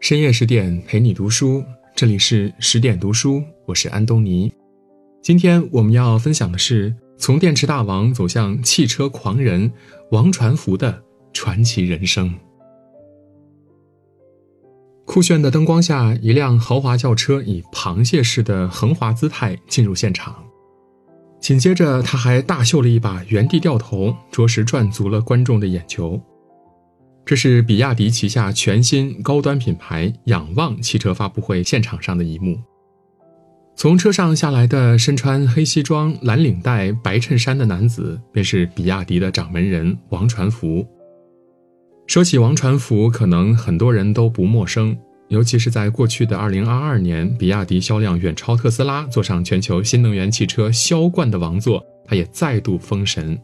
深夜十点陪你读书，这里是十点读书，我是安东尼。今天我们要分享的是从电池大王走向汽车狂人王传福的传奇人生。酷炫的灯光下，一辆豪华轿车以螃蟹式的横滑姿态进入现场，紧接着他还大秀了一把原地掉头，着实赚足了观众的眼球。这是比亚迪旗下全新高端品牌仰望汽车发布会现场上的一幕。从车上下来的身穿黑西装、蓝领带、白衬衫的男子，便是比亚迪的掌门人王传福。说起王传福，可能很多人都不陌生，尤其是在过去的2022年，比亚迪销量远超特斯拉，坐上全球新能源汽车销冠的王座，他也再度封神。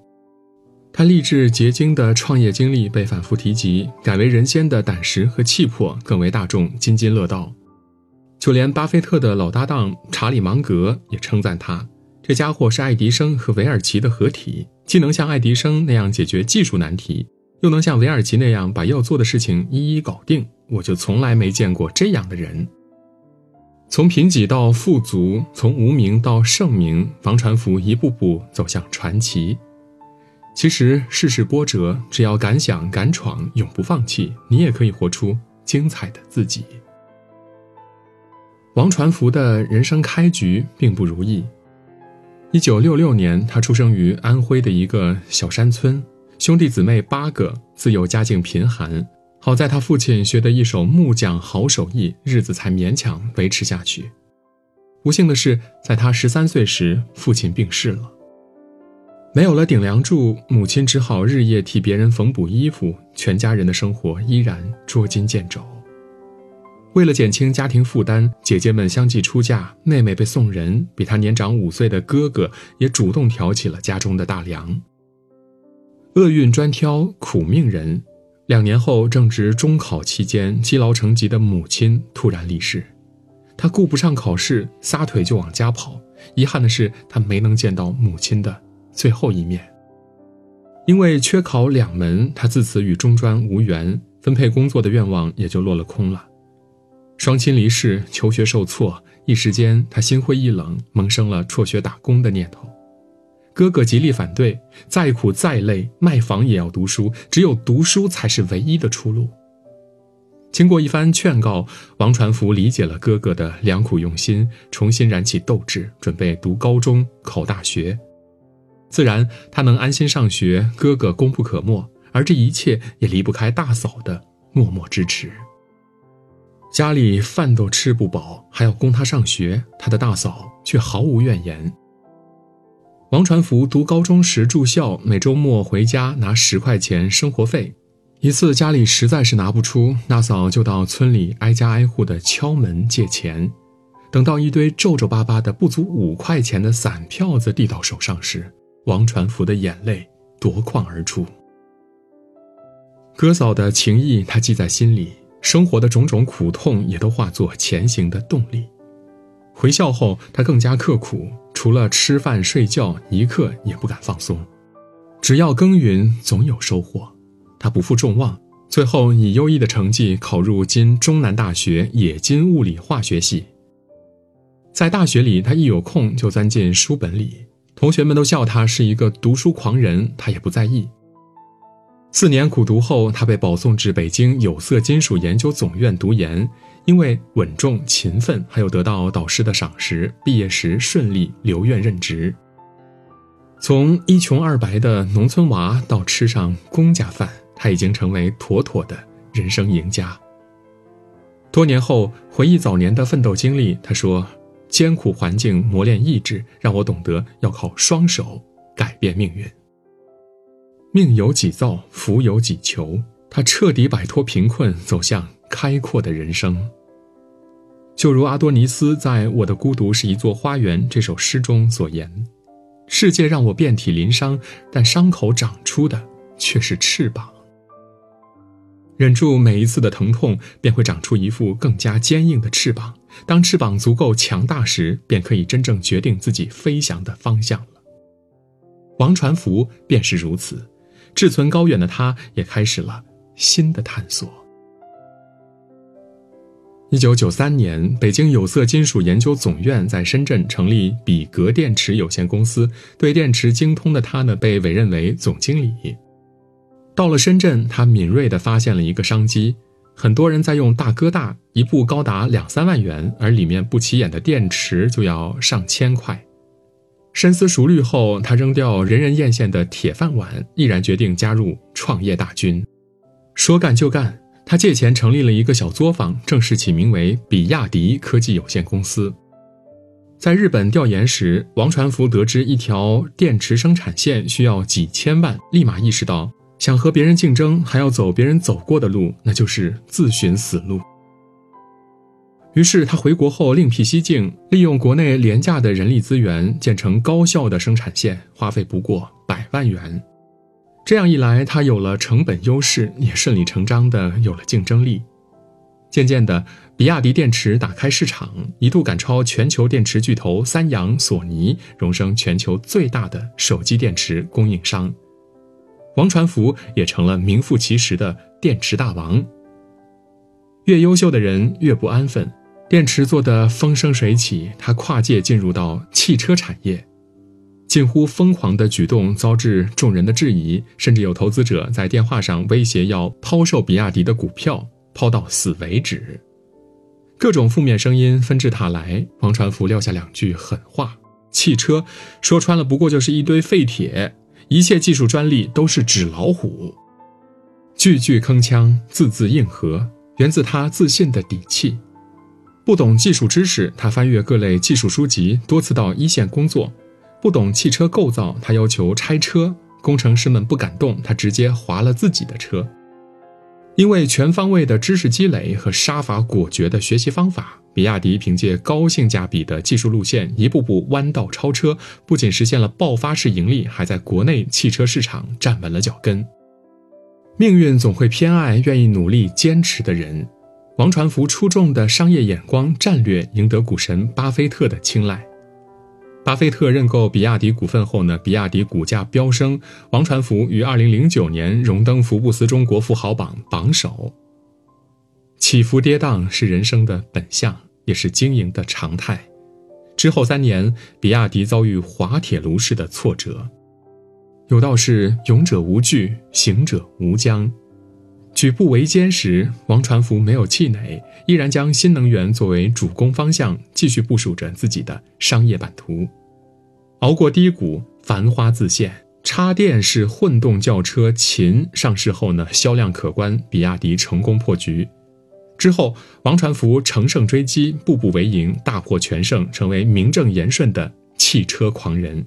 他励志结晶的创业经历被反复提及，改为人先的胆识和气魄更为大众津津乐道。就连巴菲特的老搭档查理芒格也称赞他：“这家伙是爱迪生和韦尔奇的合体，既能像爱迪生那样解决技术难题。”又能像韦尔奇那样把要做的事情一一搞定，我就从来没见过这样的人。从贫瘠到富足，从无名到盛名，王传福一步步走向传奇。其实世事波折，只要敢想敢闯，永不放弃，你也可以活出精彩的自己。王传福的人生开局并不如意。一九六六年，他出生于安徽的一个小山村。兄弟姊妹八个，自幼家境贫寒，好在他父亲学的一手木匠好手艺，日子才勉强维持下去。不幸的是，在他十三岁时，父亲病逝了。没有了顶梁柱，母亲只好日夜替别人缝补衣服，全家人的生活依然捉襟见肘。为了减轻家庭负担，姐姐们相继出嫁，妹妹被送人，比她年长五岁的哥哥也主动挑起了家中的大梁。厄运专挑苦命人。两年后，正值中考期间，积劳成疾的母亲突然离世。他顾不上考试，撒腿就往家跑。遗憾的是，他没能见到母亲的最后一面。因为缺考两门，他自此与中专无缘，分配工作的愿望也就落了空了。双亲离世，求学受挫，一时间他心灰意冷，萌生了辍学打工的念头。哥哥极力反对，再苦再累，卖房也要读书，只有读书才是唯一的出路。经过一番劝告，王传福理解了哥哥的良苦用心，重新燃起斗志，准备读高中、考大学。自然，他能安心上学，哥哥功不可没，而这一切也离不开大嫂的默默支持。家里饭都吃不饱，还要供他上学，他的大嫂却毫无怨言。王传福读高中时住校，每周末回家拿十块钱生活费。一次家里实在是拿不出，大嫂就到村里挨家挨户的敲门借钱。等到一堆皱皱巴巴的不足五块钱的散票子递到手上时，王传福的眼泪夺眶而出。哥嫂的情谊他记在心里，生活的种种苦痛也都化作前行的动力。回校后，他更加刻苦，除了吃饭睡觉，一刻也不敢放松。只要耕耘，总有收获。他不负众望，最后以优异的成绩考入今中南大学冶金物理化学系。在大学里，他一有空就钻进书本里，同学们都笑他是一个读书狂人，他也不在意。四年苦读后，他被保送至北京有色金属研究总院读研。因为稳重、勤奋，还有得到导师的赏识，毕业时顺利留院任职。从一穷二白的农村娃到吃上公家饭，他已经成为妥妥的人生赢家。多年后回忆早年的奋斗经历，他说：“艰苦环境磨练意志，让我懂得要靠双手改变命运。命由己造，福由己求。”他彻底摆脱贫困，走向。开阔的人生，就如阿多尼斯在《我的孤独是一座花园》这首诗中所言：“世界让我遍体鳞伤，但伤口长出的却是翅膀。忍住每一次的疼痛，便会长出一副更加坚硬的翅膀。当翅膀足够强大时，便可以真正决定自己飞翔的方向了。”王传福便是如此。志存高远的他，也开始了新的探索。一九九三年，北京有色金属研究总院在深圳成立比格电池有限公司，对电池精通的他呢，被委任为总经理。到了深圳，他敏锐地发现了一个商机：很多人在用大哥大，一部高达两三万元，而里面不起眼的电池就要上千块。深思熟虑后，他扔掉人人艳羡的铁饭碗，毅然决定加入创业大军。说干就干。他借钱成立了一个小作坊，正式起名为比亚迪科技有限公司。在日本调研时，王传福得知一条电池生产线需要几千万，立马意识到，想和别人竞争，还要走别人走过的路，那就是自寻死路。于是他回国后另辟蹊径，利用国内廉价的人力资源，建成高效的生产线，花费不过百万元。这样一来，他有了成本优势，也顺理成章的有了竞争力。渐渐的，比亚迪电池打开市场，一度赶超全球电池巨头三洋、索尼，荣升全球最大的手机电池供应商。王传福也成了名副其实的电池大王。越优秀的人越不安分，电池做得风生水起，他跨界进入到汽车产业。近乎疯狂的举动遭致众人的质疑，甚至有投资者在电话上威胁要抛售比亚迪的股票，抛到死为止。各种负面声音纷至沓来，王传福撂下两句狠话：汽车说穿了不过就是一堆废铁，一切技术专利都是纸老虎。句句铿锵，字字硬核，源自他自信的底气。不懂技术知识，他翻阅各类技术书籍，多次到一线工作。不懂汽车构造，他要求拆车，工程师们不敢动，他直接划了自己的车。因为全方位的知识积累和杀伐果决的学习方法，比亚迪凭借高性价比的技术路线，一步步弯道超车，不仅实现了爆发式盈利，还在国内汽车市场站稳了脚跟。命运总会偏爱愿意努力坚持的人。王传福出众的商业眼光、战略，赢得股神巴菲特的青睐。巴菲特认购比亚迪股份后呢，比亚迪股价飙升，王传福于二零零九年荣登福布斯中国富豪榜榜首。起伏跌宕是人生的本相，也是经营的常态。之后三年，比亚迪遭遇滑铁卢式的挫折。有道是“勇者无惧，行者无疆”。举步维艰时，王传福没有气馁，依然将新能源作为主攻方向，继续部署着自己的商业版图。熬过低谷，繁花自现。插电式混动轿车秦上市后呢，销量可观，比亚迪成功破局。之后，王传福乘胜追击，步步为营，大获全胜，成为名正言顺的汽车狂人。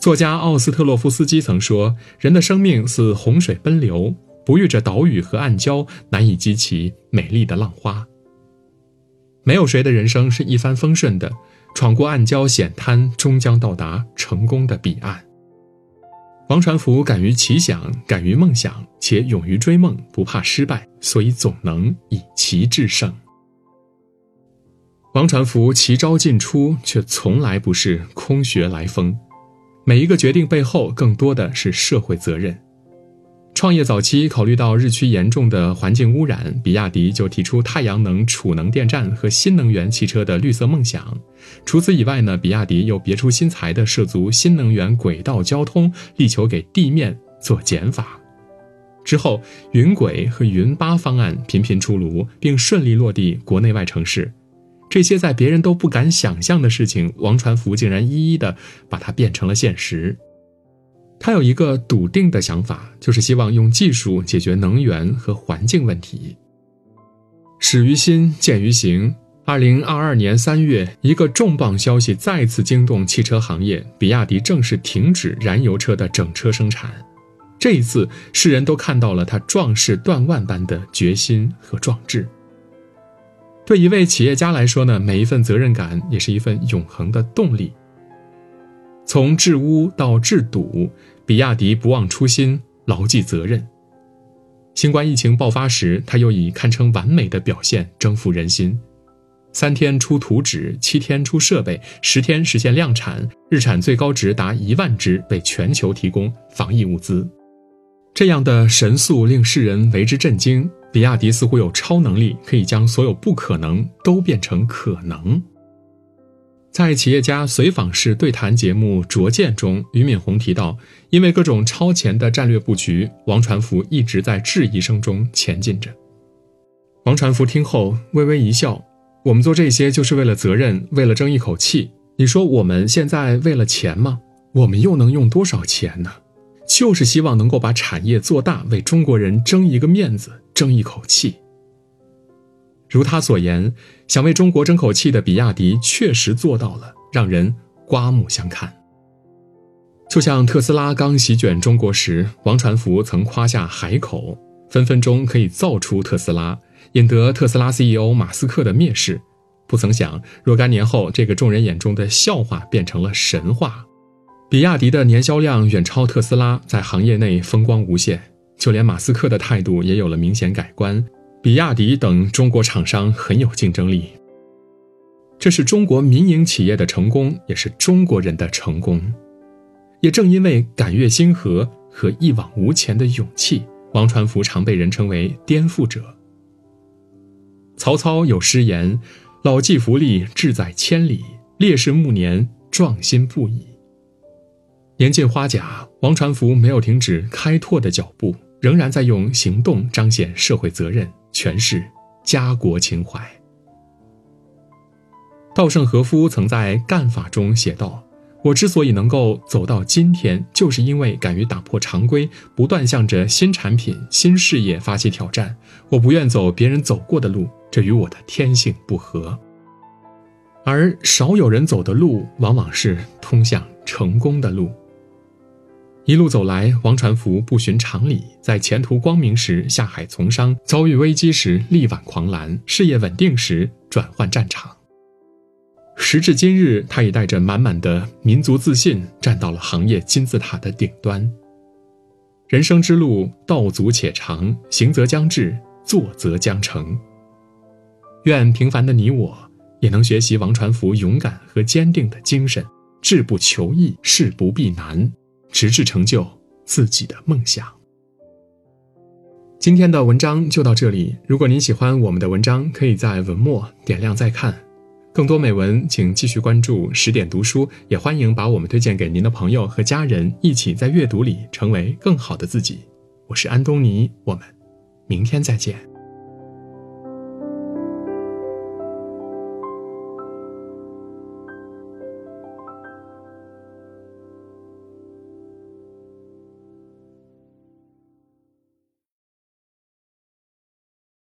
作家奥斯特洛夫斯基曾说：“人的生命似洪水奔流。”不遇着岛屿和暗礁，难以激起美丽的浪花。没有谁的人生是一帆风顺的，闯过暗礁险滩，终将到达成功的彼岸。王传福敢于奇想，敢于梦想，且勇于追梦，不怕失败，所以总能以奇制胜。王传福奇招尽出，却从来不是空穴来风。每一个决定背后，更多的是社会责任。创业早期，考虑到日趋严重的环境污染，比亚迪就提出太阳能储能电站和新能源汽车的绿色梦想。除此以外呢，比亚迪又别出心裁地涉足新能源轨道交通，力求给地面做减法。之后，云轨和云巴方案频频出炉，并顺利落地国内外城市。这些在别人都不敢想象的事情，王传福竟然一一的把它变成了现实。他有一个笃定的想法，就是希望用技术解决能源和环境问题。始于心，见于行。二零二二年三月，一个重磅消息再次惊动汽车行业：比亚迪正式停止燃油车的整车生产。这一次，世人都看到了他壮士断腕般的决心和壮志。对一位企业家来说呢，每一份责任感也是一份永恒的动力。从治污到治堵，比亚迪不忘初心，牢记责任。新冠疫情爆发时，他又以堪称完美的表现征服人心。三天出图纸，七天出设备，十天实现量产，日产最高值达一万只，为全球提供防疫物资。这样的神速令世人为之震惊。比亚迪似乎有超能力，可以将所有不可能都变成可能。在企业家随访式对谈节目《拙见》中，俞敏洪提到，因为各种超前的战略布局，王传福一直在质疑声中前进着。王传福听后微微一笑：“我们做这些就是为了责任，为了争一口气。你说我们现在为了钱吗？我们又能用多少钱呢？就是希望能够把产业做大，为中国人争一个面子，争一口气。”如他所言，想为中国争口气的比亚迪确实做到了，让人刮目相看。就像特斯拉刚席卷中国时，王传福曾夸下海口，分分钟可以造出特斯拉，引得特斯拉 CEO 马斯克的蔑视。不曾想，若干年后，这个众人眼中的笑话变成了神话。比亚迪的年销量远超特斯拉，在行业内风光无限，就连马斯克的态度也有了明显改观。比亚迪等中国厂商很有竞争力，这是中国民营企业的成功，也是中国人的成功。也正因为敢越星河和一往无前的勇气，王传福常被人称为颠覆者。曹操有诗言：“老骥伏枥，志在千里；烈士暮年，壮心不已。”年近花甲，王传福没有停止开拓的脚步，仍然在用行动彰显社会责任。诠释家国情怀。稻盛和夫曾在《干法》中写道：“我之所以能够走到今天，就是因为敢于打破常规，不断向着新产品、新事业发起挑战。我不愿走别人走过的路，这与我的天性不合。而少有人走的路，往往是通向成功的路。”一路走来，王传福不循常理，在前途光明时下海从商，遭遇危机时力挽狂澜，事业稳定时转换战场。时至今日，他已带着满满的民族自信，站到了行业金字塔的顶端。人生之路，道阻且长，行则将至，坐则将成。愿平凡的你我，也能学习王传福勇敢和坚定的精神，志不求易，事不避难。直至成就自己的梦想。今天的文章就到这里。如果您喜欢我们的文章，可以在文末点亮再看。更多美文，请继续关注十点读书，也欢迎把我们推荐给您的朋友和家人，一起在阅读里成为更好的自己。我是安东尼，我们明天再见。